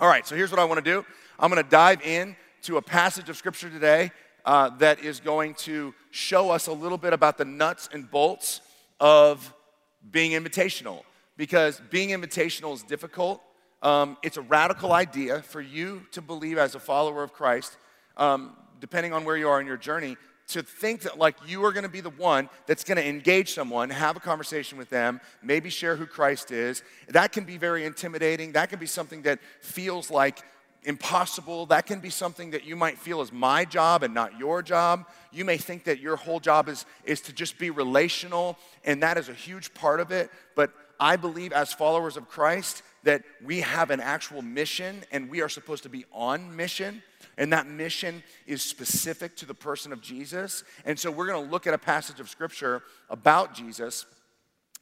All right, so here's what I want to do I'm going to dive in to a passage of scripture today uh, that is going to show us a little bit about the nuts and bolts of being invitational. Because being invitational is difficult. Um, it's a radical idea for you to believe as a follower of Christ, um, depending on where you are in your journey, to think that like you are going to be the one that's going to engage someone, have a conversation with them, maybe share who Christ is. That can be very intimidating. That can be something that feels like impossible. That can be something that you might feel is my job and not your job. You may think that your whole job is, is to just be relational, and that is a huge part of it. But I believe as followers of Christ that we have an actual mission and we are supposed to be on mission. And that mission is specific to the person of Jesus. And so we're going to look at a passage of scripture about Jesus.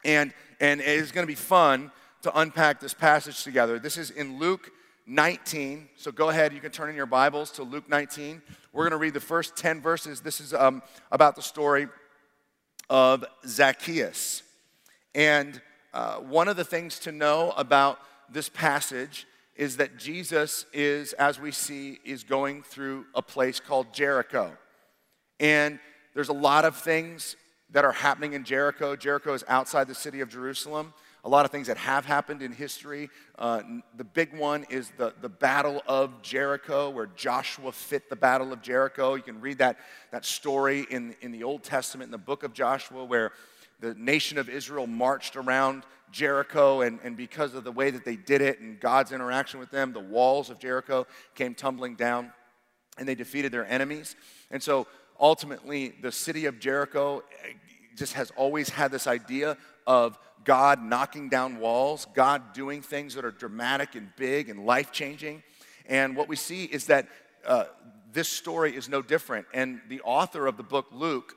And, and it's going to be fun to unpack this passage together. This is in Luke 19. So go ahead, you can turn in your Bibles to Luke 19. We're going to read the first 10 verses. This is um, about the story of Zacchaeus. And uh, one of the things to know about this passage is that Jesus is, as we see, is going through a place called Jericho. And there's a lot of things that are happening in Jericho. Jericho is outside the city of Jerusalem. A lot of things that have happened in history. Uh, the big one is the, the Battle of Jericho, where Joshua fit the Battle of Jericho. You can read that, that story in, in the Old Testament, in the book of Joshua, where the nation of Israel marched around Jericho, and, and because of the way that they did it and God's interaction with them, the walls of Jericho came tumbling down and they defeated their enemies. And so ultimately, the city of Jericho eh, just has always had this idea of God knocking down walls, God doing things that are dramatic and big and life changing. And what we see is that uh, this story is no different. And the author of the book, Luke,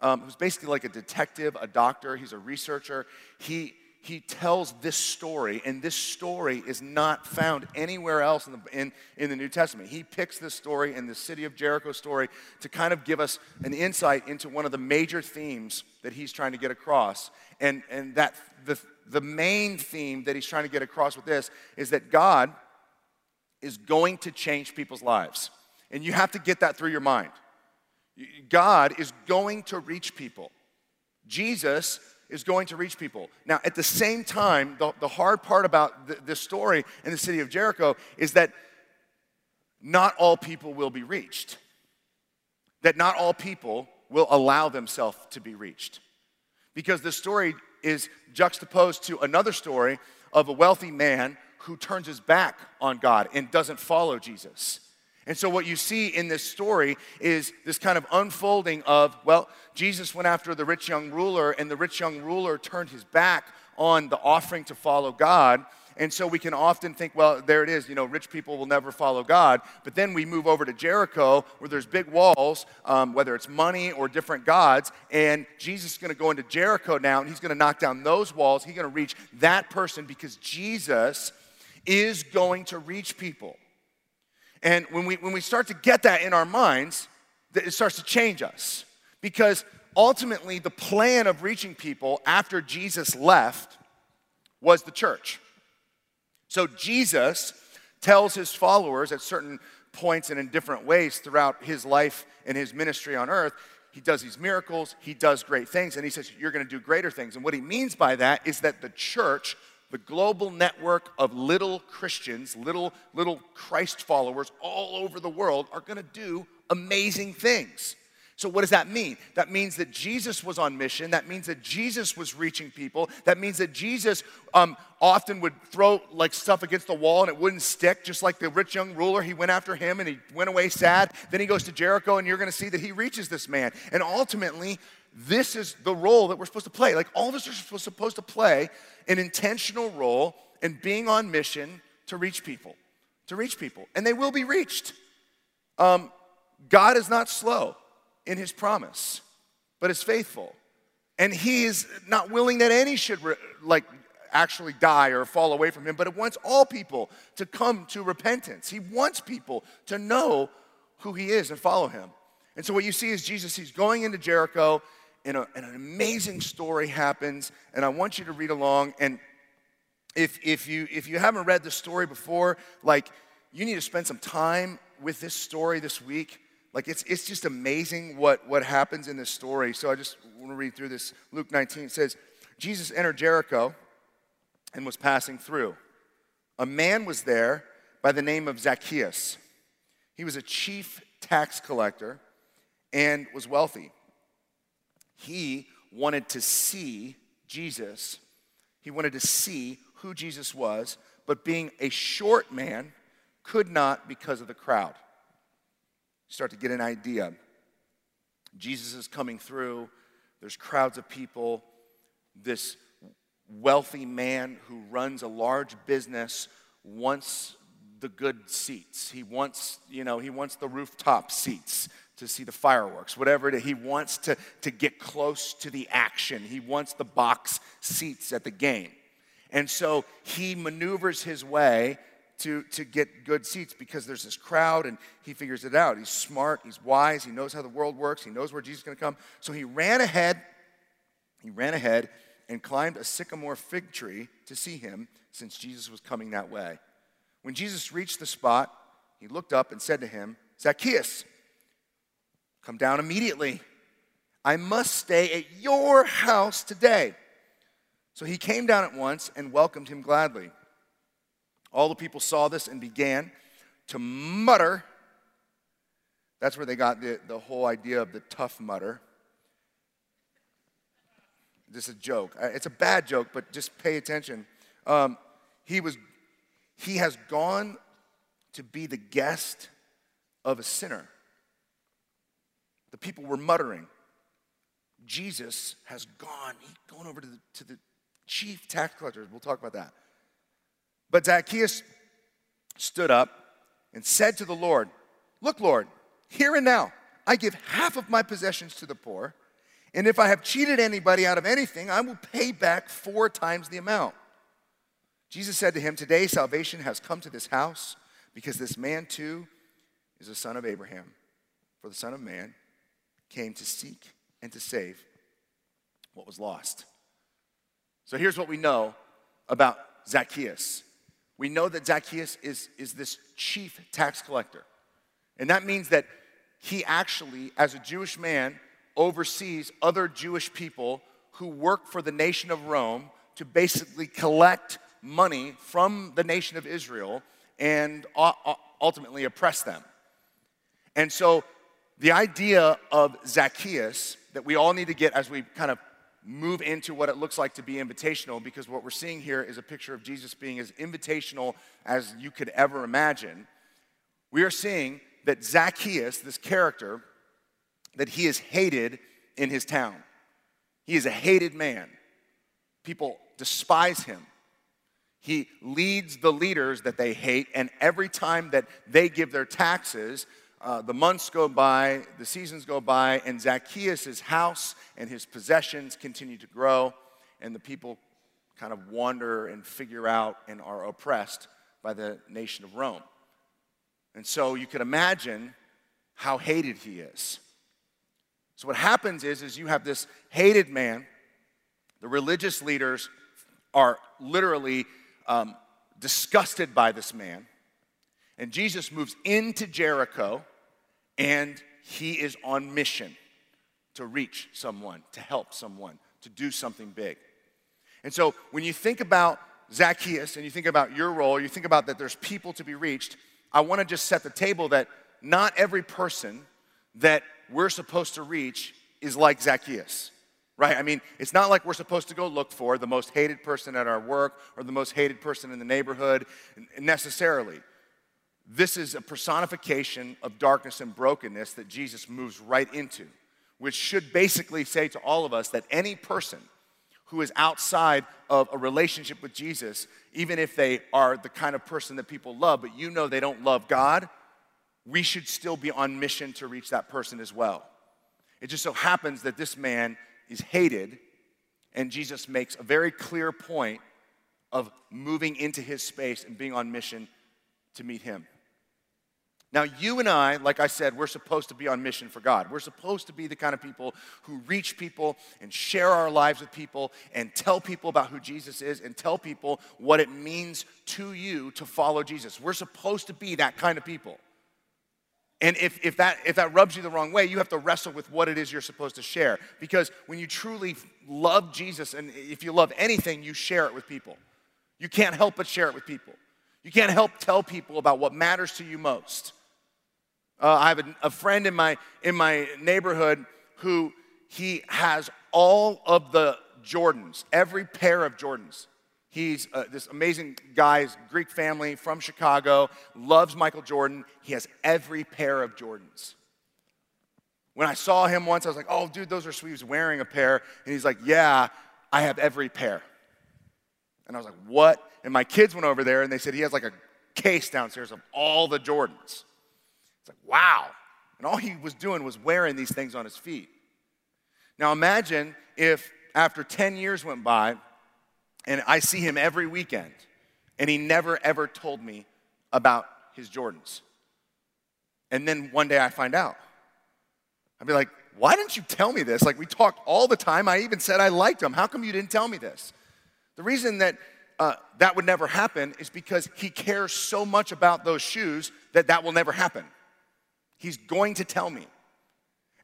um, who's basically like a detective, a doctor, he's a researcher, he he tells this story, and this story is not found anywhere else in the, in, in the New Testament. He picks this story in the city of Jericho story to kind of give us an insight into one of the major themes that he's trying to get across. And, and that the, the main theme that he's trying to get across with this is that God is going to change people's lives. And you have to get that through your mind. God is going to reach people. Jesus is going to reach people. Now, at the same time, the, the hard part about th- this story in the city of Jericho is that not all people will be reached, that not all people will allow themselves to be reached. Because this story is juxtaposed to another story of a wealthy man who turns his back on God and doesn't follow Jesus. And so, what you see in this story is this kind of unfolding of, well, Jesus went after the rich young ruler, and the rich young ruler turned his back on the offering to follow God. And so we can often think, well, there it is, you know, rich people will never follow God. But then we move over to Jericho where there's big walls, um, whether it's money or different gods. And Jesus is going to go into Jericho now and he's going to knock down those walls. He's going to reach that person because Jesus is going to reach people. And when we, when we start to get that in our minds, it starts to change us. Because ultimately, the plan of reaching people after Jesus left was the church. So Jesus tells his followers at certain points and in different ways throughout his life and his ministry on earth, he does these miracles, he does great things, and he says, You're going to do greater things. And what he means by that is that the church the global network of little Christians, little, little Christ followers all over the world are going to do amazing things. So, what does that mean? That means that Jesus was on mission. That means that Jesus was reaching people. That means that Jesus um, often would throw like stuff against the wall and it wouldn't stick, just like the rich young ruler. He went after him and he went away sad. Then he goes to Jericho and you're going to see that he reaches this man. And ultimately, this is the role that we're supposed to play. Like all of us are supposed to play an intentional role in being on mission to reach people, to reach people, and they will be reached. Um, God is not slow in his promise, but is faithful. And he is not willing that any should re- like actually die or fall away from him, but it wants all people to come to repentance. He wants people to know who he is and follow him. And so what you see is Jesus, he's going into Jericho and, a, and an amazing story happens, and I want you to read along. And if, if, you, if you haven't read the story before, like, you need to spend some time with this story this week. Like, it's, it's just amazing what, what happens in this story. So I just want to read through this. Luke 19 says, Jesus entered Jericho and was passing through. A man was there by the name of Zacchaeus. He was a chief tax collector and was wealthy. He wanted to see Jesus. He wanted to see who Jesus was, but being a short man, could not because of the crowd. Start to get an idea. Jesus is coming through, there's crowds of people. This wealthy man who runs a large business wants the good seats. He wants, you know, he wants the rooftop seats to see the fireworks, whatever it is. He wants to, to get close to the action. He wants the box seats at the game. And so he maneuvers his way to, to get good seats because there's this crowd and he figures it out. He's smart, he's wise, he knows how the world works, he knows where Jesus is going to come. So he ran ahead, he ran ahead and climbed a sycamore fig tree to see him since Jesus was coming that way. When Jesus reached the spot, he looked up and said to him, Zacchaeus, come down immediately. I must stay at your house today. So he came down at once and welcomed him gladly. All the people saw this and began to mutter. That's where they got the, the whole idea of the Tough Mudder. This is a joke. Uh, it's a bad joke, but just pay attention. Um, he, was, he has gone to be the guest of a sinner. The people were muttering. Jesus has gone. He's gone over to the, to the chief tax collectors. We'll talk about that. But Zacchaeus stood up and said to the Lord, Look, Lord, here and now, I give half of my possessions to the poor, and if I have cheated anybody out of anything, I will pay back four times the amount. Jesus said to him, Today salvation has come to this house, because this man too is a son of Abraham. For the Son of Man came to seek and to save what was lost. So here's what we know about Zacchaeus we know that Zacchaeus is, is this chief tax collector. And that means that he actually, as a Jewish man, oversees other Jewish people who work for the nation of Rome to basically collect money from the nation of Israel and uh, uh, ultimately oppress them. And so the idea of Zacchaeus that we all need to get as we kind of move into what it looks like to be invitational because what we're seeing here is a picture of Jesus being as invitational as you could ever imagine. We are seeing that Zacchaeus, this character, that he is hated in his town. He is a hated man. People despise him. He leads the leaders that they hate, and every time that they give their taxes, uh, the months go by, the seasons go by, and Zacchaeus' house and his possessions continue to grow, and the people kind of wander and figure out and are oppressed by the nation of Rome. And so you can imagine how hated he is. So what happens is, is you have this hated man. The religious leaders are literally um, disgusted by this man. And Jesus moves into Jericho and he is on mission to reach someone, to help someone, to do something big. And so when you think about Zacchaeus and you think about your role, you think about that there's people to be reached, I want to just set the table that not every person that we're supposed to reach is like Zacchaeus, right? I mean, it's not like we're supposed to go look for the most hated person at our work or the most hated person in the neighborhood necessarily. This is a personification of darkness and brokenness that Jesus moves right into, which should basically say to all of us that any person who is outside of a relationship with Jesus, even if they are the kind of person that people love, but you know they don't love God, we should still be on mission to reach that person as well. It just so happens that this man is hated, and Jesus makes a very clear point of moving into his space and being on mission to meet him. Now, you and I, like I said, we're supposed to be on mission for God. We're supposed to be the kind of people who reach people and share our lives with people and tell people about who Jesus is and tell people what it means to you to follow Jesus. We're supposed to be that kind of people. And if, if, that, if that rubs you the wrong way, you have to wrestle with what it is you're supposed to share. Because when you truly love Jesus, and if you love anything, you share it with people. You can't help but share it with people. You can't help tell people about what matters to you most. Uh, I have a, a friend in my, in my neighborhood who he has all of the Jordans, every pair of Jordans. He's uh, this amazing guy's Greek family from Chicago, loves Michael Jordan. He has every pair of Jordans. When I saw him once, I was like, oh, dude, those are sweet. He was wearing a pair. And he's like, yeah, I have every pair. And I was like, what? And my kids went over there and they said he has like a case downstairs of all the Jordans. It's like, wow. And all he was doing was wearing these things on his feet. Now imagine if after 10 years went by and I see him every weekend and he never ever told me about his Jordans. And then one day I find out. I'd be like, why didn't you tell me this? Like, we talked all the time. I even said I liked him. How come you didn't tell me this? The reason that uh, that would never happen is because he cares so much about those shoes that that will never happen. He's going to tell me.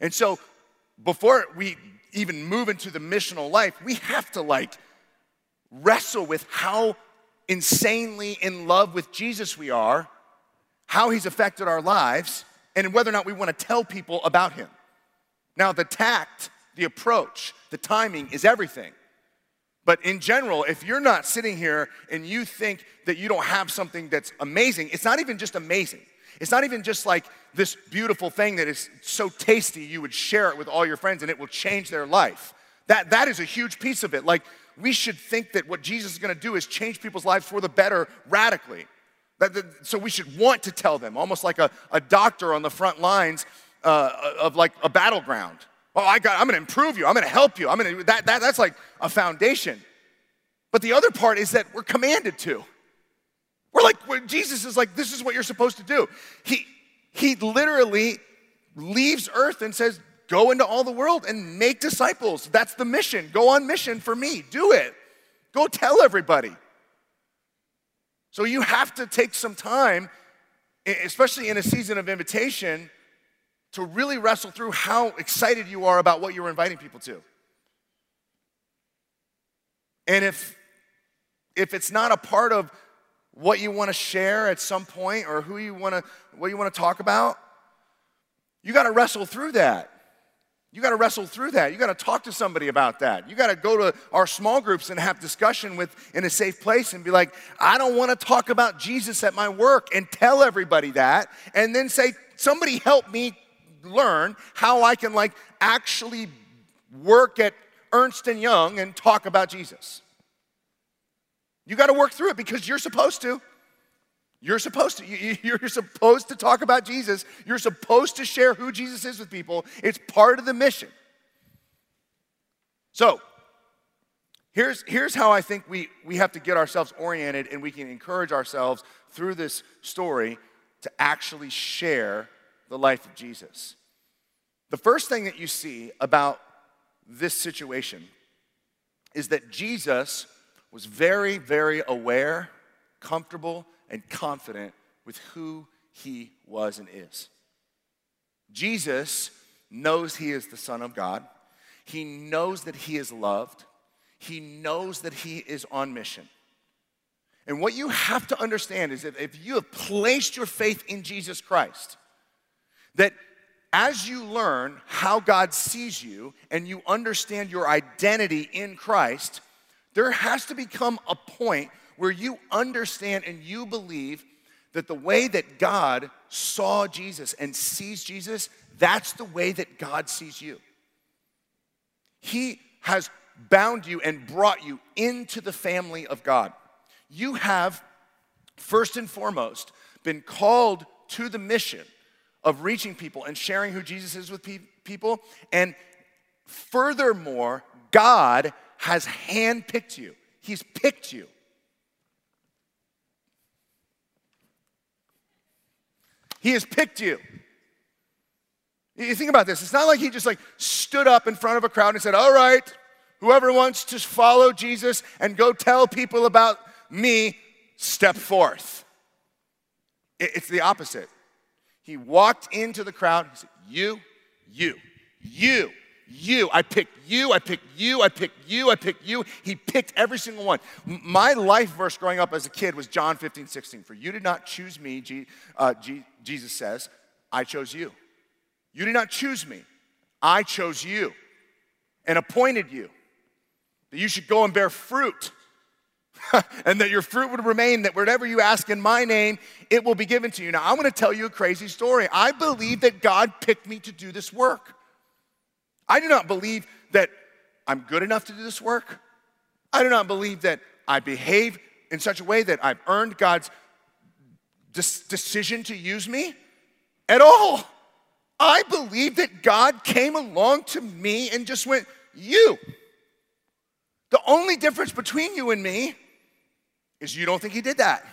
And so before we even move into the missional life, we have to like wrestle with how insanely in love with Jesus we are, how he's affected our lives, and whether or not we want to tell people about him. Now, the tact, the approach, the timing is everything. But in general, if you're not sitting here and you think that you don't have something that's amazing, it's not even just amazing. It's not even just like this beautiful thing that is so tasty you would share it with all your friends and it will change their life. That, that is a huge piece of it. Like, we should think that what Jesus is gonna do is change people's lives for the better radically. That, that, so we should want to tell them, almost like a, a doctor on the front lines uh, of like a battleground. Oh, I got, I'm gonna improve you, I'm gonna help you, I'm gonna, that, that, that's like a foundation. But the other part is that we're commanded to. We're like, Jesus is like, this is what you're supposed to do. He, he literally leaves earth and says, go into all the world and make disciples. That's the mission. Go on mission for me. Do it. Go tell everybody. So you have to take some time, especially in a season of invitation, to really wrestle through how excited you are about what you're inviting people to. And if if it's not a part of what you want to share at some point or who you want to what you want to talk about you got to wrestle through that. You got to wrestle through that. You got to talk to somebody about that. You got to go to our small groups and have discussion with in a safe place and be like i don't want to talk about jesus at my work and tell everybody that and then say somebody help me learn how i can like actually work at ernst and young and talk about jesus you got to work through it because you're supposed to. You're supposed to. You're supposed to talk about Jesus. You're supposed to share who Jesus is with people. It's part of the mission. So, here's, here's how I think we, we have to get ourselves oriented and we can encourage ourselves through this story to actually share the life of Jesus. The first thing that you see about this situation is that Jesus was very, very aware, comfortable, and confident with who he was and is. Jesus knows he is the Son of God. He knows that he is loved. He knows that he is on mission. And what you have to understand is that if you have placed your faith in Jesus Christ, that as you learn how God sees you and you understand your identity in Christ, there has to become a point where you understand and you believe that the way that God saw Jesus and sees Jesus, that's the way that God sees you. He has bound you and brought you into the family of God. You have, first and foremost, been called to the mission of reaching people and sharing who Jesus is with pe- people. And furthermore, God has handpicked you, He's picked you. He has picked you. You think about this. It's not like he just like stood up in front of a crowd and said, All right, whoever wants to follow Jesus and go tell people about me, step forth. It's the opposite. He walked into the crowd. He said, You, you, you, you. I picked you. I picked you. I picked you. I picked you. He picked every single one. My life verse growing up as a kid was John 15, 16. For you did not choose me, uh, Jesus says, I chose you. You did not choose me. I chose you and appointed you that you should go and bear fruit. and that your fruit would remain, that whatever you ask in my name, it will be given to you. Now, I'm gonna tell you a crazy story. I believe that God picked me to do this work. I do not believe that I'm good enough to do this work. I do not believe that I behave in such a way that I've earned God's decision to use me at all. I believe that God came along to me and just went, You. The only difference between you and me is you don't think He did that.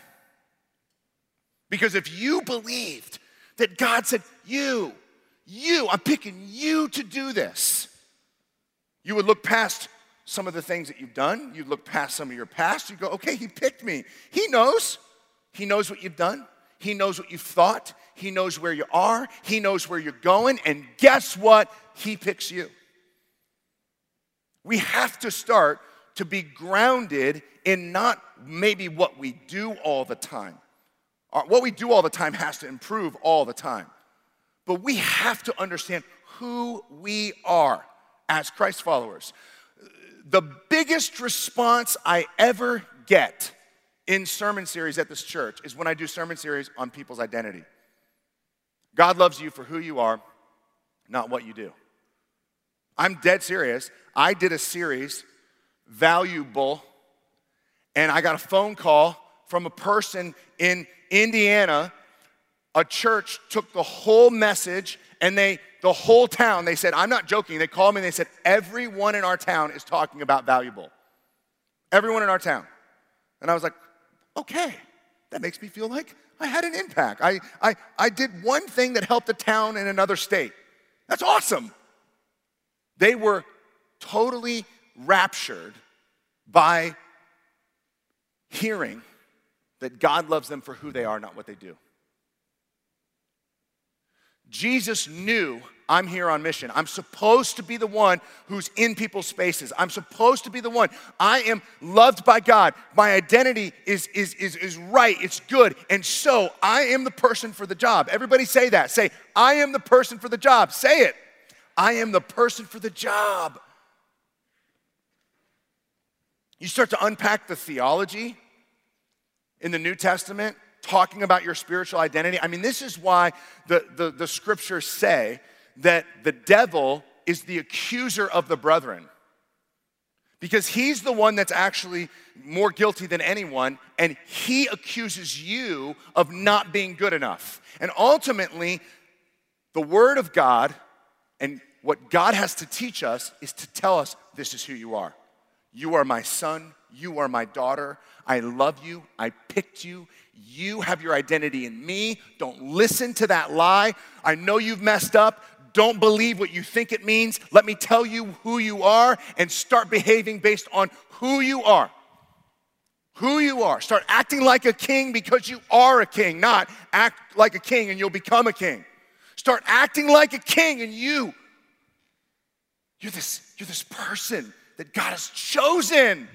Because if you believed that God said, You, you, I'm picking you to do this, you would look past some of the things that you've done. You'd look past some of your past. You go, Okay, He picked me. He knows. He knows what you've done. He knows what you've thought. He knows where you are. He knows where you're going. And guess what? He picks you. We have to start to be grounded in not maybe what we do all the time. What we do all the time has to improve all the time. But we have to understand who we are as Christ followers. The biggest response I ever get in sermon series at this church is when I do sermon series on people's identity. God loves you for who you are, not what you do. I'm dead serious. I did a series, Valuable, and I got a phone call from a person in Indiana. A church took the whole message and they, the whole town, they said, I'm not joking. They called me and they said, Everyone in our town is talking about valuable. Everyone in our town. And I was like, okay, that makes me feel like I had an impact. I, I, I did one thing that helped a town in another state. That's awesome. They were totally raptured by hearing that God loves them for who they are, not what they do. Jesus knew I'm here on mission. I'm supposed to be the one who's in people's spaces. I'm supposed to be the one. I am loved by God. My identity is, is, is, is right, it's good. And so I am the person for the job. Everybody say that. Say, I am the person for the job. Say it. I am the person for the job. You start to unpack the theology in the New Testament talking about your spiritual identity. I mean, this is why the, the, the scriptures say that the devil is the accuser of the brethren. Because he's the one that's actually more guilty than anyone, and he accuses you of not being good enough. And ultimately, the Word of God and what God has to teach us is to tell us this is who you are. You are my son, you are my daughter. I love you, I picked you, you have your identity in me. Don't listen to that lie. I know you've messed up. Don't believe what you think it means. Let me tell you who you are and start behaving based on who you are. Who you are. Start acting like a king because you are a king, not act like a king and you'll become a king. Start acting like a king and you you're this you're this person that God has chosen.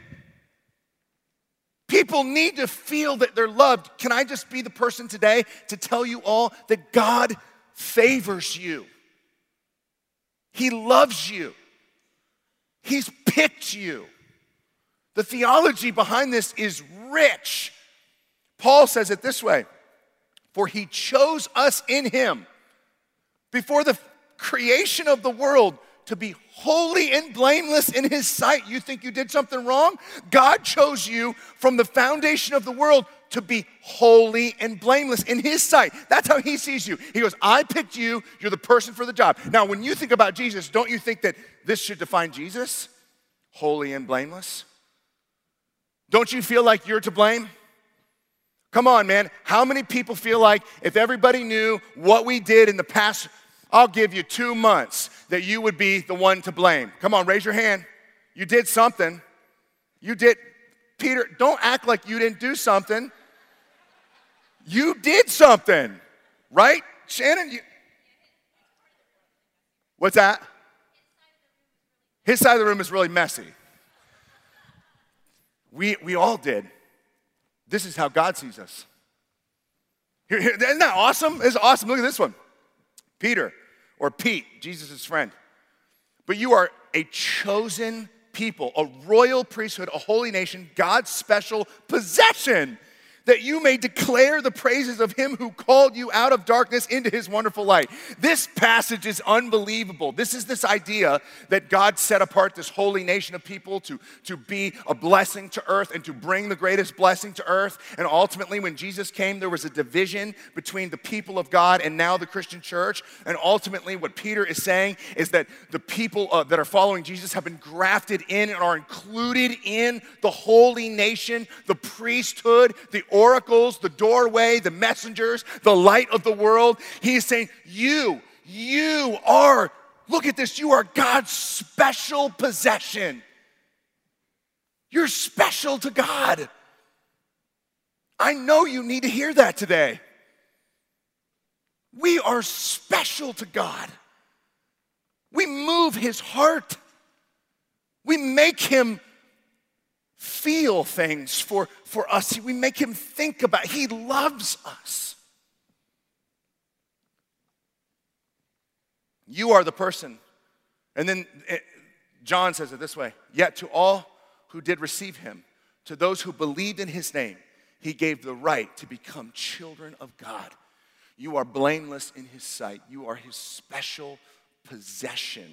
People need to feel that they're loved. Can I just be the person today to tell you all that God favors you? He loves you, He's picked you. The theology behind this is rich. Paul says it this way For He chose us in Him before the creation of the world to be holy and blameless in his sight. You think you did something wrong? God chose you from the foundation of the world to be holy and blameless in his sight. That's how he sees you. He goes, I picked you, you're the person for the job. Now, when you think about Jesus, don't you think that this should define Jesus? Holy and blameless? Don't you feel like you're to blame? Come on, man. How many people feel like if everybody knew what we did in the past, I'll give you two months, that you would be the one to blame? Come on, raise your hand. You did something. You did. Peter, don't act like you didn't do something. You did something, right? Shannon, you. What's that? His side of the room is really messy. We, we all did. This is how God sees us. Here, here, isn't that awesome? It's awesome. Look at this one. Peter, or Pete, Jesus' friend. But you are a chosen people, a royal priesthood, a holy nation, God's special possession that you may declare the praises of him who called you out of darkness into his wonderful light. This passage is unbelievable. This is this idea that God set apart this holy nation of people to, to be a blessing to earth and to bring the greatest blessing to earth. And ultimately, when Jesus came, there was a division between the people of God and now the Christian church. And ultimately, what Peter is saying is that the people uh, that are following Jesus have been grafted in and are included in the holy nation, the priesthood, the oracles, the doorway, the messengers, the light of the world. He is saying, You, you are, look at this, you are God's special possession. You're special to God. I know you need to hear that today. We are special to God. We move his heart. We make him feel things for, for us. We make him think about, he loves us. You are the person. And then it, eh, John says it this way Yet to all who did receive him, to those who believed in his name, he gave the right to become children of God. You are blameless in his sight. You are his special possession,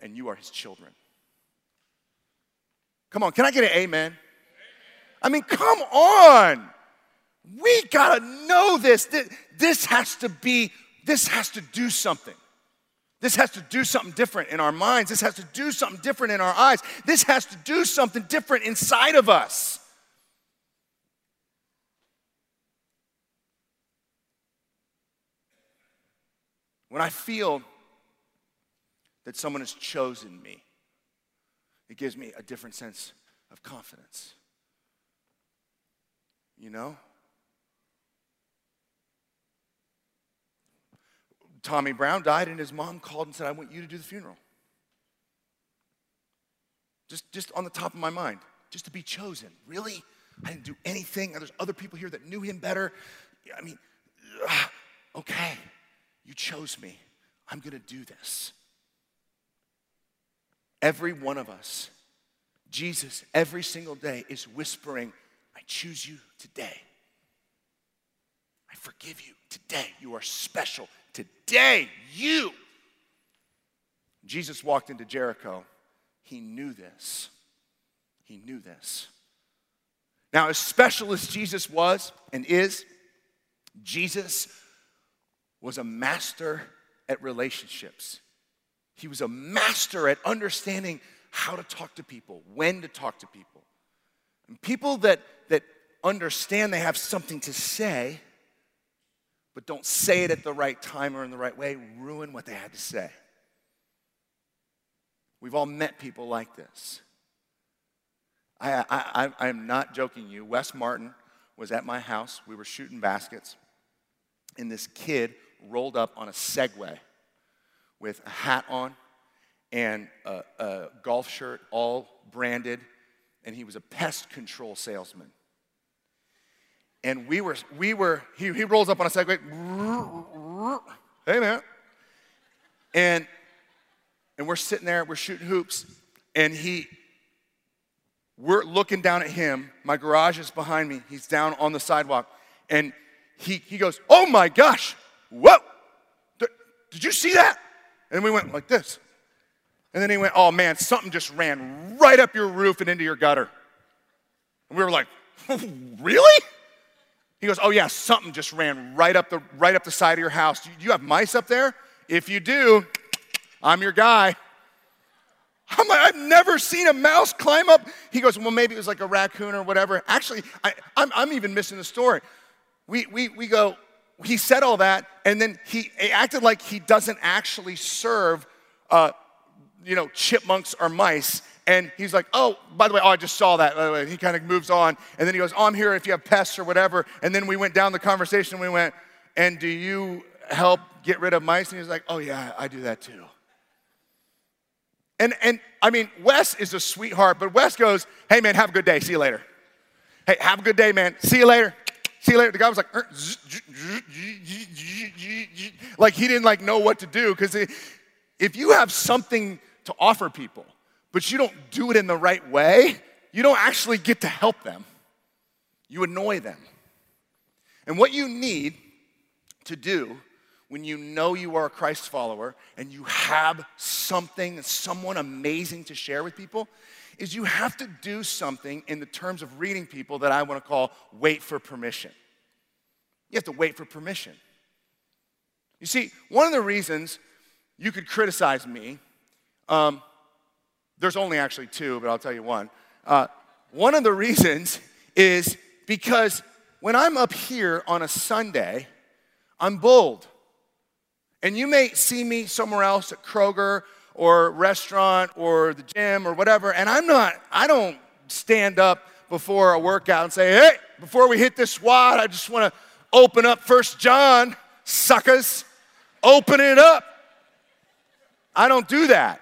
and you are his children. Come on, can I get an amen? I mean, come on. We gotta know this. This has to be, this has to do something. This has to do something different in our minds. This has to do something different in our eyes. This has to do something different inside of us. When I feel that someone has chosen me, it gives me a different sense of confidence. You know? Tommy Brown died, and his mom called and said, I want you to do the funeral. Just, just on the top of my mind, just to be chosen. Really? I didn't do anything. There's other people here that knew him better. I mean, ugh, okay, you chose me. I'm going to do this. Every one of us, Jesus, every single day is whispering, I choose you today. I forgive you today. You are special. Today, you. Jesus walked into Jericho. He knew this. He knew this. Now, as special as Jesus was and is, Jesus was a master at relationships. He was a master at understanding how to talk to people, when to talk to people. And people that, understand they have something to say, but don't say it at the right time or in the right way, ruin what they had to say. We've all met people like this. I, I, I, am not joking you. Wes Martin was at my house. We were shooting baskets, and this kid rolled up on a Segway with a hat on and a, a golf shirt, all branded, and he was a pest control salesman. And we were, we were, he, he rolls up on a Segway, hey man. And, and we're sitting there, we're shooting hoops, and he, we're looking down at him. My garage is behind me. He's down on the sidewalk. And he, he goes, Oh my gosh, whoa, did, did you see that? And we went like this. And then he went, Oh man, something just ran right up your roof and into your gutter. And we were like, Really? He goes, Oh yeah, something just ran right up the right up the side of your house. Do you have mice up there? If you do, I'm your guy. I'm like, I've never seen a mouse climb up. He goes, Well, maybe it was like a raccoon or whatever. Actually, I, I'm, I'm even missing the story. We, we, we go, he said all that, and then he, he acted like he doesn't actually serve, uh, you know, chipmunks or mice. And he's like, oh, by the way, oh, I just saw that. He kind of moves on. And then he goes, oh, I'm here if you have pests or whatever. And then we went down the conversation and we went, and do you help get rid of mice? And he's like, oh, yeah, I do that too. And, and I mean, Wes is a sweetheart, but Wes goes, hey, man, have a good day. See you later. Hey, have a good day, man. See you later. See you later. The guy was like, like he didn't like know what to do because if you have something to offer people, but you don't do it in the right way, you don't actually get to help them. You annoy them. And what you need to do when you know you are a Christ follower and you have something, someone amazing to share with people, is you have to do something in the terms of reading people that I want to call wait for permission. You have to wait for permission. You see, one of the reasons you could criticize me, um, there's only actually two, but I'll tell you one. Uh, one of the reasons is because when I'm up here on a Sunday, I'm bold. And you may see me somewhere else at Kroger or restaurant or the gym or whatever, and I'm not, I don't stand up before a workout and say, hey, before we hit this squat, I just want to open up First John, suckers. Open it up. I don't do that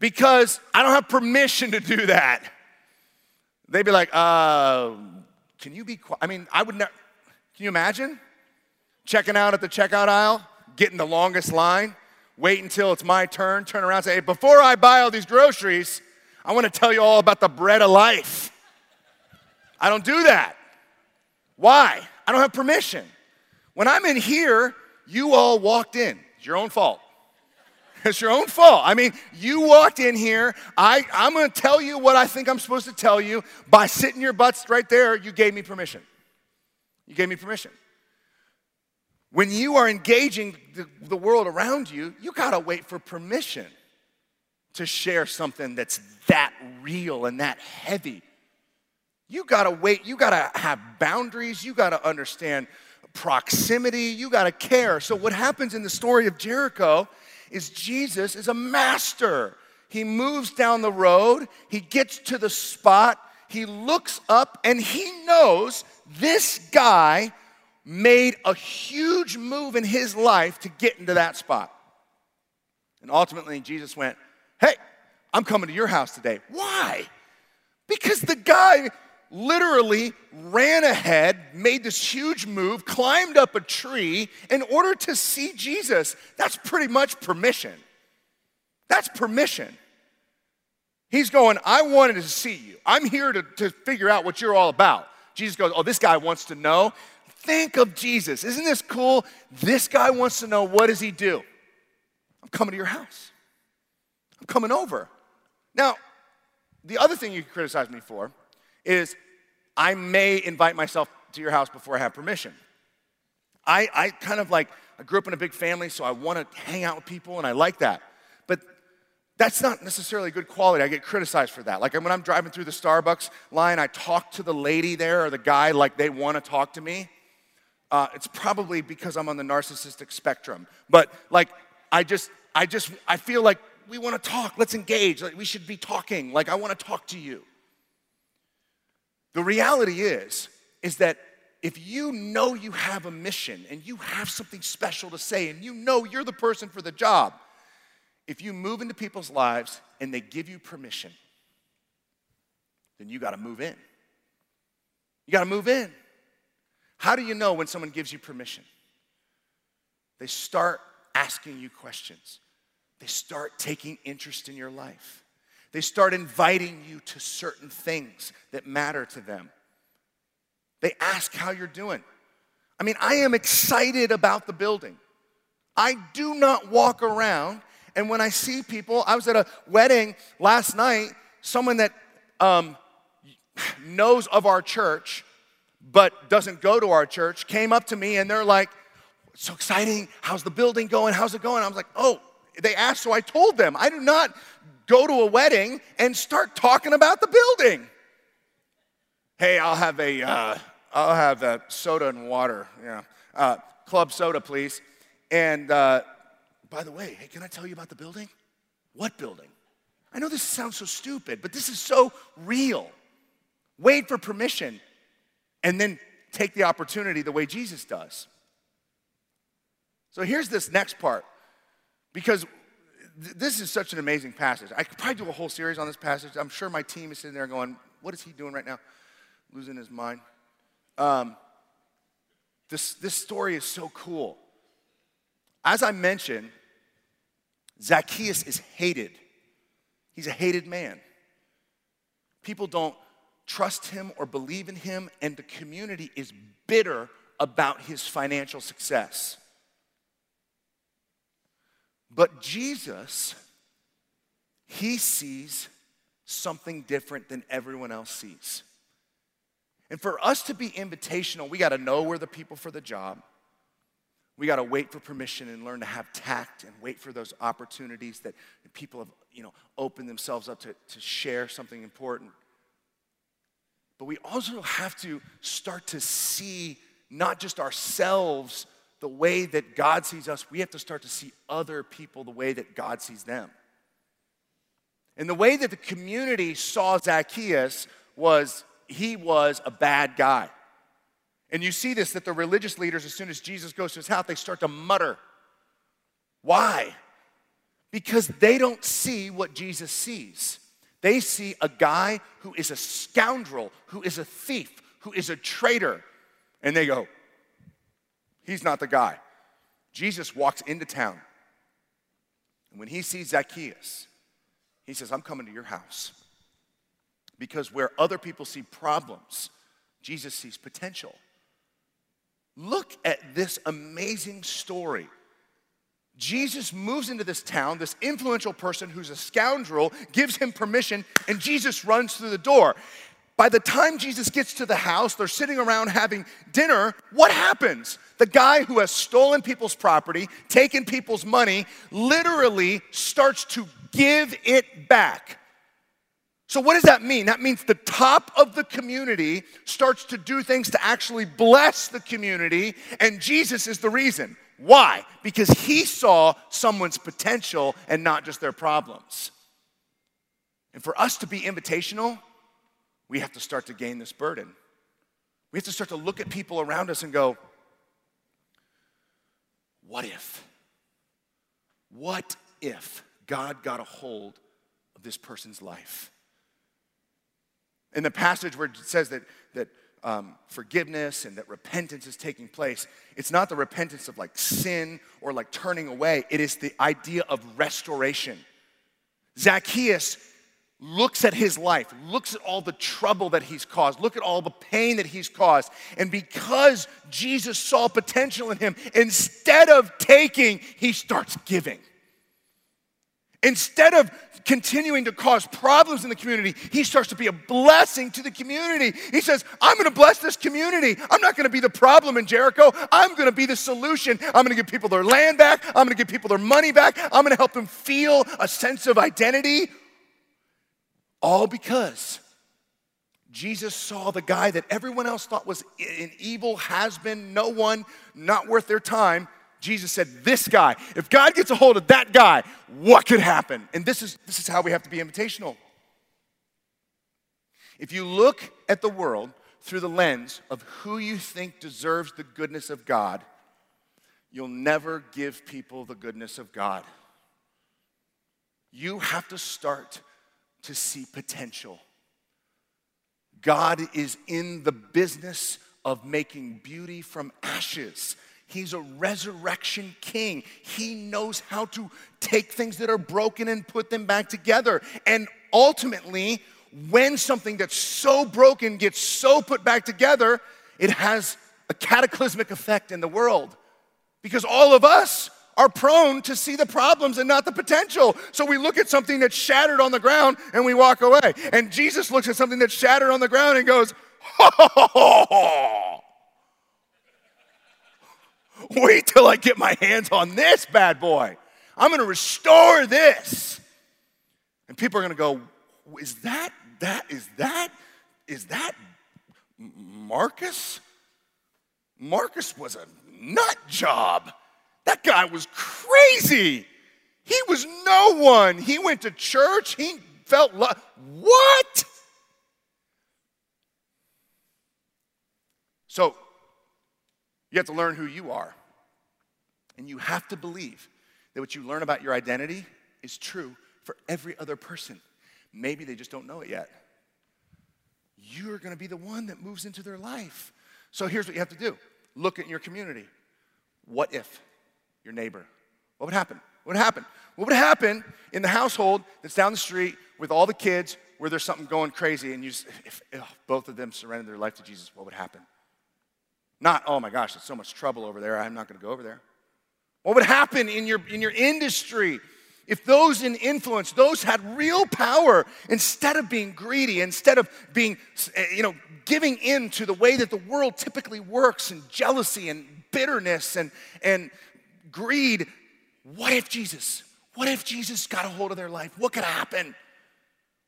because I don't have permission to do that. They'd be like, uh, can you be quiet? I mean, I would never, can you imagine? Checking out at the checkout aisle, getting the longest line, wait until it's my turn, turn around say, hey, before I buy all these groceries, I want to tell you all about the bread of life. I don't do that. Why? I don't have permission. When I'm in here, you all walked in. It's your own fault. It's your own fault. I mean, you walked in here. I, I'm going to tell you what I think I'm supposed to tell you. By sitting your butts right there, you gave me permission. You gave me permission. When you are engaging the, the world around you, you got to wait for permission to share something that's that real and that heavy. You got to wait. You got to have boundaries. You got to understand proximity. You got to care. So, what happens in the story of Jericho is Jesus is a master. He moves down the road, he gets to the spot, he looks up, and he knows this guy made a huge move in his life to get into that spot. And ultimately, Jesus went, Hey, I'm coming to your house today. Why? Because the guy literally ran ahead, made this huge move, climbed up a tree in order to see Jesus. That's pretty much permission. That's permission. He's going, I wanted to see you. I'm here to, to figure out what you're all about. Jesus goes, Oh, this guy wants to know. Think of Jesus. Isn't this cool? This guy wants to know what does he do? I'm coming to your house. I'm coming over. Now, the other thing you can criticize me for is I may invite myself to your house before I have permission. I, I kind of like, I grew up in a big family, so I want to hang out with people and I like that. But that's not necessarily a good quality. I get criticized for that. Like when I'm driving through the Starbucks line, I talk to the lady there or the guy like they want to talk to me. Uh, it's probably because I'm on the narcissistic spectrum. But like, I just, I just, I feel like we want to talk. Let's engage. Like we should be talking. Like I want to talk to you. The reality is, is that if you know you have a mission and you have something special to say and you know you're the person for the job, if you move into people's lives and they give you permission, then you got to move in. You got to move in. How do you know when someone gives you permission? They start asking you questions. They start taking interest in your life. They start inviting you to certain things that matter to them. They ask how you're doing. I mean, I am excited about the building. I do not walk around, and when I see people, I was at a wedding last night, someone that um, knows of our church but doesn't go to our church came up to me and they're like, so exciting. How's the building going? How's it going? I was like, oh, they asked, so I told them. I do not go to a wedding and start talking about the building. Hey, I'll have a, uh, I'll have a soda and water. Yeah, uh, club soda, please. And uh, by the way, hey, can I tell you about the building? What building? I know this sounds so stupid, but this is so real. Wait for permission and then take the opportunity the way Jesus does. So here's this next part because this is such an amazing passage. I could probably do a whole series on this passage. I'm sure my team is sitting there going, What is he doing right now? Losing his mind. Um, this, this story is so cool. As I mentioned, Zacchaeus is hated. He's a hated man. People don't trust him or believe in him, and the community is bitter about his financial success. But Jesus, he sees something different than everyone else sees. And for us to be invitational, we got to know we're the people for the job. We got to wait for permission and learn to have tact and wait for those opportunities that people have, you know, opened themselves up to, to share something important. But we also have to start to see not just ourselves the way that God sees us, we have to start to see other people the way that God sees them. And the way that the community saw Zacchaeus was he was a bad guy. And you see this that the religious leaders, as soon as Jesus goes to his house, they start to mutter. Why? Because they don't see what Jesus sees. They see a guy who is a scoundrel, who is a thief, who is a traitor. And they go, He's not the guy. Jesus walks into town. And when he sees Zacchaeus, he says, I'm coming to your house. Because where other people see problems, Jesus sees potential. Look at this amazing story. Jesus moves into this town, this influential person who's a scoundrel gives him permission, and Jesus runs through the door. By the time Jesus gets to the house, they're sitting around having dinner. What happens? The guy who has stolen people's property, taken people's money, literally starts to give it back. So, what does that mean? That means the top of the community starts to do things to actually bless the community, and Jesus is the reason. Why? Because he saw someone's potential and not just their problems. And for us to be invitational, we have to start to gain this burden. We have to start to look at people around us and go, what if? What if God got a hold of this person's life? In the passage where it says that, that um, forgiveness and that repentance is taking place, it's not the repentance of like sin or like turning away, it is the idea of restoration. Zacchaeus looks at his life, looks at all the trouble that he's caused, look at all the pain that he's caused. And because Jesus saw potential in him, instead of taking, he starts giving. Instead of continuing to cause problems in the community, he starts to be a blessing to the community. He says, I'm gonna bless this community. I'm not gonna be the problem in Jericho. I'm gonna be the solution. I'm gonna give people their land back. I'm gonna give people their money back. I'm gonna help them feel a sense of identity all because Jesus saw the guy that everyone else thought was an evil, has been, no one, not worth their time. Jesus said, This guy, if God gets a hold of that guy, what could happen? And this is, this is how we have to be invitational. If you look at the world through the lens of who you think deserves the goodness of God, you'll never give people the goodness of God. You have to start to see potential. God is in the business of making beauty from ashes. He's a resurrection king. He knows how to take things that are broken and put them back together. And ultimately, when something that's so broken gets so put back together, it has a cataclysmic effect in the world. Because all of us are prone to see the problems and not the potential. So we look at something that's shattered on the ground and we walk away. And Jesus looks at something that's shattered on the ground and goes, Wait till I get my hands on this bad boy. I'm gonna restore this. And people are going to go, is that, that, is that, is that Marcus? Marcus was a nut job. That guy was crazy. He was no one. He went to church. He felt lo- what? So you have to learn who you are. And you have to believe that what you learn about your identity is true for every other person. Maybe they just don't know it yet. You're going to be the one that moves into their life. So here's what you have to do look at your community. What if your neighbor? What would happen? What would happen? What would happen in the household that's down the street with all the kids where there's something going crazy and you just, if, if both of them surrendered their life to Jesus, what would happen? Not, oh my gosh, there's so much trouble over there, I'm not to go over there. What would happen in your, in your industry if those in influence, those had real power, instead of being greedy, instead of being, eh, you know, giving in to the way that the world typically works and jealousy and bitterness and, and greed, what if Jesus, what if Jesus got a hold of their life? What could happen?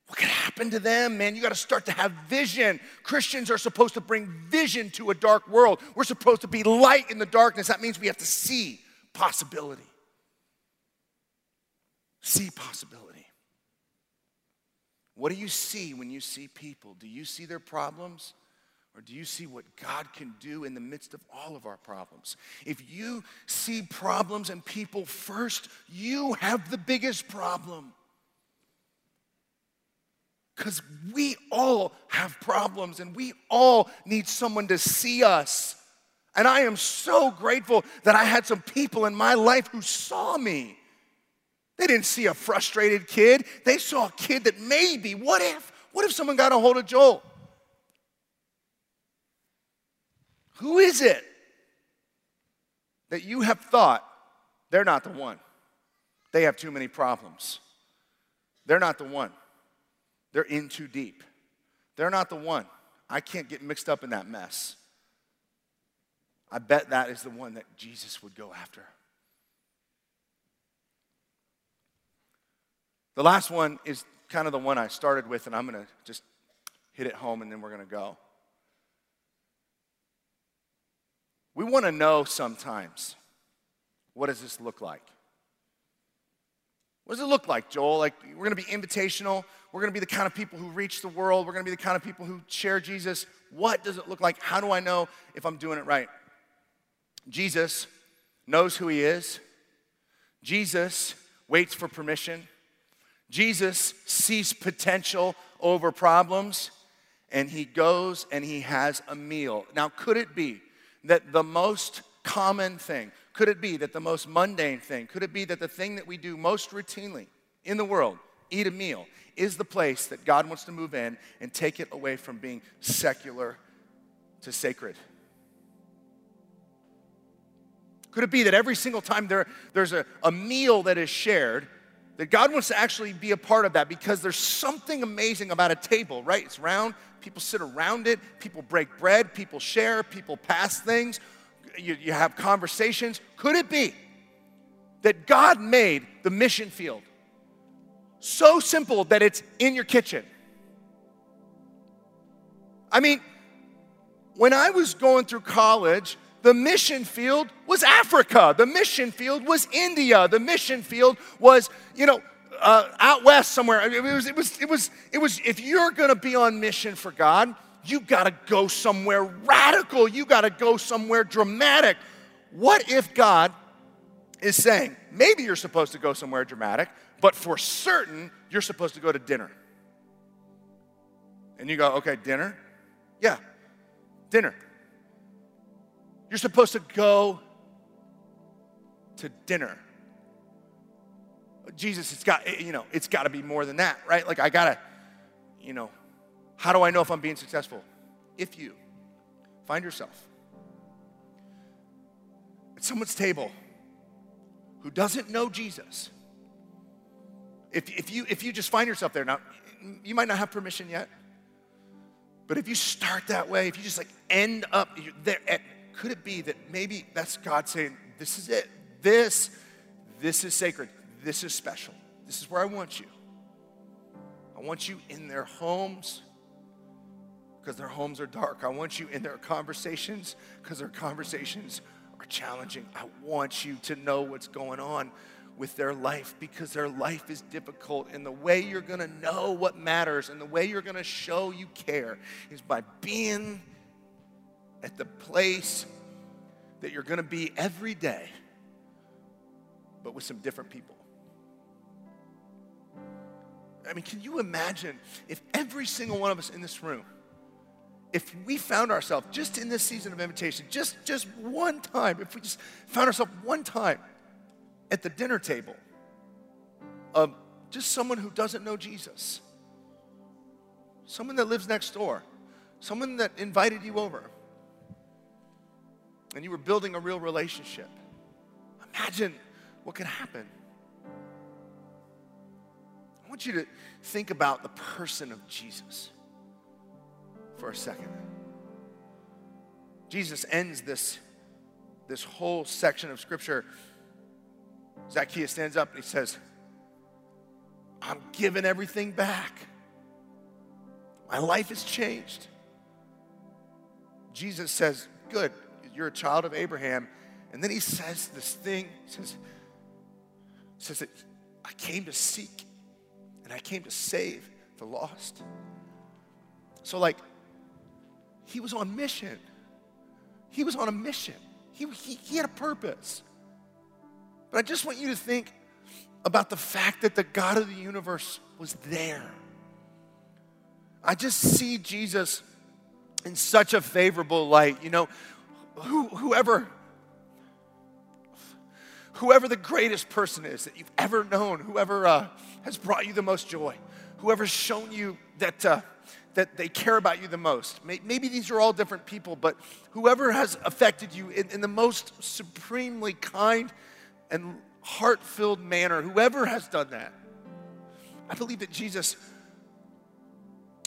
What could happen to them, man? You got to start to have vision. Christians are supposed to bring vision to a dark world. We're supposed to be light in the darkness. That means we have to see possibility. See possibility. What do you see when you see people? Do you see their problems? Or do you see what God can do in the midst of all of our problems? If you see problems and people first, you have the biggest problem. Because we all have problems and we all need someone to see us. And I am so grateful that I had some people in my life who saw me. They didn't see a frustrated kid, they saw a kid that maybe, what if? What if someone got a hold of Joel? Who is it that you have thought they're not the one? They have too many problems. They're not the one. They're in too deep. They're not the one. I can't get mixed up in that mess. I bet that is the one that Jesus would go after. The last one is kind of the one I started with, and I'm going to just hit it home and then we're going to go. We want to know sometimes what does this look like? What does it look like, Joel? Like, we're going to be invitational. We're going to be the kind of people who reach the world. We're going to be the kind of people who share Jesus. What does it look like? How do I know if I'm doing it right? Jesus knows who he is. Jesus waits for permission. Jesus sees potential over problems. And he goes and he has a meal. Now, could it be that the most common thing, could it be that the most mundane thing, could it be that the thing that we do most routinely in the world, eat a meal, is the place that God wants to move in and take it away from being secular to sacred? Could it be that every single time there, there's a, a meal that is shared, that God wants to actually be a part of that because there's something amazing about a table, right? It's round, people sit around it, people break bread, people share, people pass things, you, you have conversations. Could it be that God made the mission field so simple that it's in your kitchen? I mean, when I was going through college, the mission field was Africa. The mission field was India. The mission field was, you know, uh, out west somewhere. It was, it was, it was, it was, if you're gonna be on mission for God, you gotta go somewhere radical. You gotta go somewhere dramatic. What if God is saying, maybe you're supposed to go somewhere dramatic, but for certain, you're supposed to go to dinner? And you go, okay, dinner? Yeah, dinner. You're supposed to go to dinner. Jesus, it's got, you know, it's got to be more than that, right? Like, I got to, you know, how do I know if I'm being successful? If you find yourself at someone's table who doesn't know Jesus, if, if, you, if you just find yourself there, now, you might not have permission yet, but if you start that way, if you just like end up there at could it be that maybe that's God saying, This is it. This, this is sacred. This is special. This is where I want you. I want you in their homes because their homes are dark. I want you in their conversations because their conversations are challenging. I want you to know what's going on with their life because their life is difficult. And the way you're going to know what matters and the way you're going to show you care is by being at the place that you're going to be every day, but with some different people. I mean, can you imagine if every single one of us in this room, if we found ourselves just in this season of invitation, just, just one time, if we just found ourselves one time at the dinner table of just someone who doesn't know Jesus, someone that lives next door, someone that invited you over, and you were building a real relationship. Imagine what could happen. I want you to think about the person of Jesus for a second. Jesus ends this, this whole section of scripture. Zacchaeus stands up and he says, I'm giving everything back. My life has changed. Jesus says, Good, you're a child of Abraham. And then he says this thing, says, says that I came to seek and I came to save the lost. So, like, he was on mission. He was on a mission. He, he, he had a purpose. But I just want you to think about the fact that the God of the universe was there. I just see Jesus in such a favorable light. You know, who, whoever whoever the greatest person is that you've ever known, whoever uh, has brought you the most joy, whoever's shown you that, uh, that they care about you the most. Maybe these are all different people, but whoever has affected you in, in the most supremely kind and heart filled manner, whoever has done that, I believe that Jesus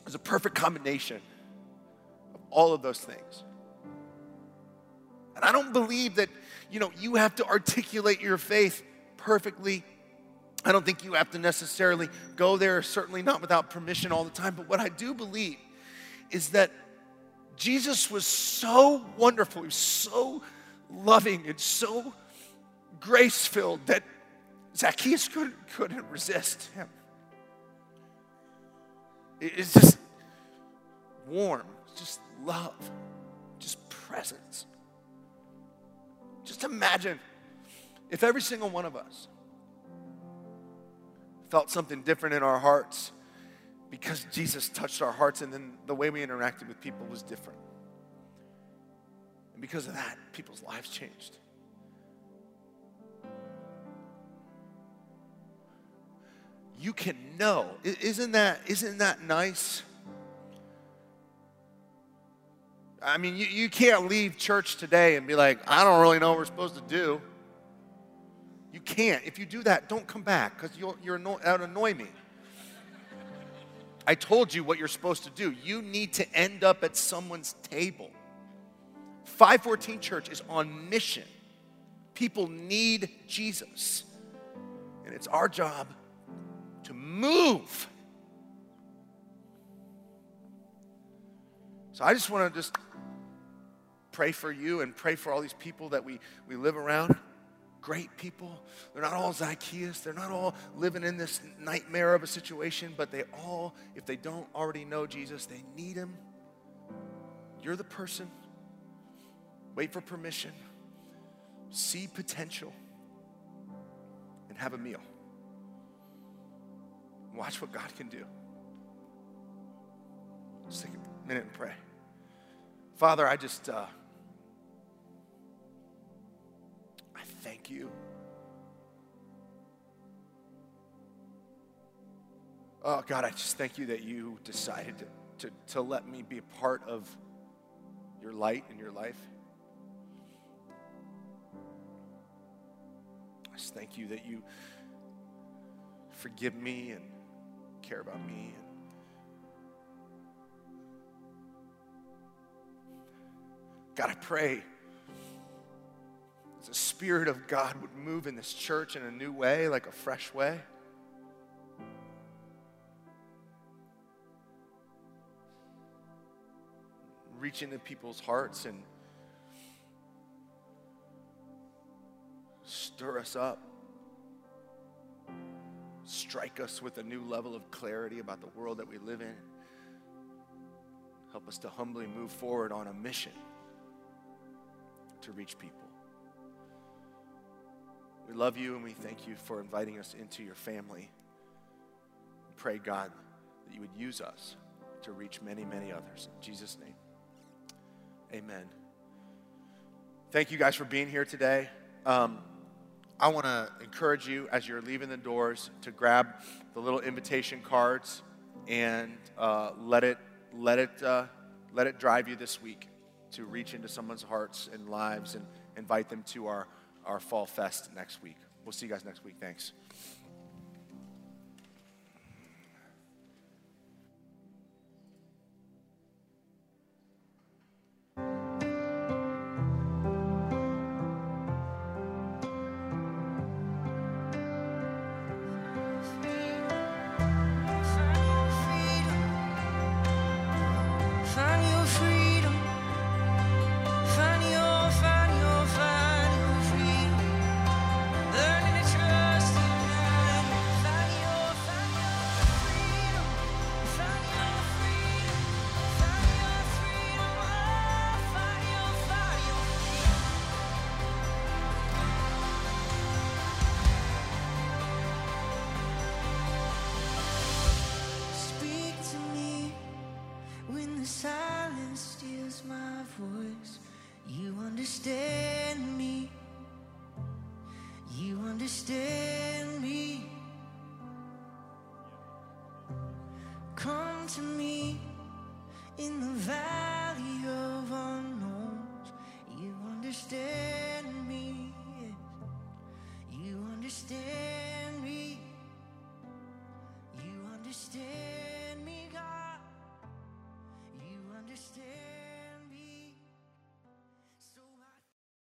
is a perfect combination of all of those things. And I don't believe that, you know, you have to articulate your faith perfectly. I don't think you have to necessarily go there, certainly not without permission all the time. But what I do believe is that Jesus was so wonderful, he was so loving and so grace filled that Zacchaeus couldn't, couldn't resist him. It's just warm, just love, just presence. Just imagine if every single one of us felt something different in our hearts because Jesus touched our hearts and then the way we interacted with people was different. And because of that, people's lives changed. You can know. Isn't that, isn't that nice? I mean, you, you can't leave church today and be like, I don't really know what we're supposed to do. You can't. If you do that, don't come back because you'll, you're anno- that annoy me. I told you what you're supposed to do. You need to end up at someone's table. 514 Church is on mission. People need Jesus. And it's our job to move. So I just want to just pray for you and pray for all these people that we, we live around. Great people. They're not all Zacchaeus. They're not all living in this nightmare of a situation, but they all, if they don't already know Jesus, they need him. You're the person. Wait for permission. See potential. And have a meal. Watch what God can do. Let's take a minute and pray. Father, I just. Uh, thank you. Oh, God, I just thank you that you decided to, to, to let me be a part of your light in your life. I just thank you that you forgive me and care about me. And God, I pray Spirit of God would move in this church in a new way, like a fresh way. Reach into people's hearts and stir us up. Strike us with a new level of clarity about the world that we live in. Help us to humbly move forward on a mission to reach people. We love you and we thank you for inviting us into your family. Pray, God, that you would use us to reach many, many others. In Jesus' name, amen. Thank you guys for being here today. Um, I want to encourage you as you're leaving the doors to grab the little invitation cards and uh, let it let it uh, let it drive you this week to reach into someone's hearts and lives and invite them to our our fall fest next week. We'll see you guys next week. Thanks.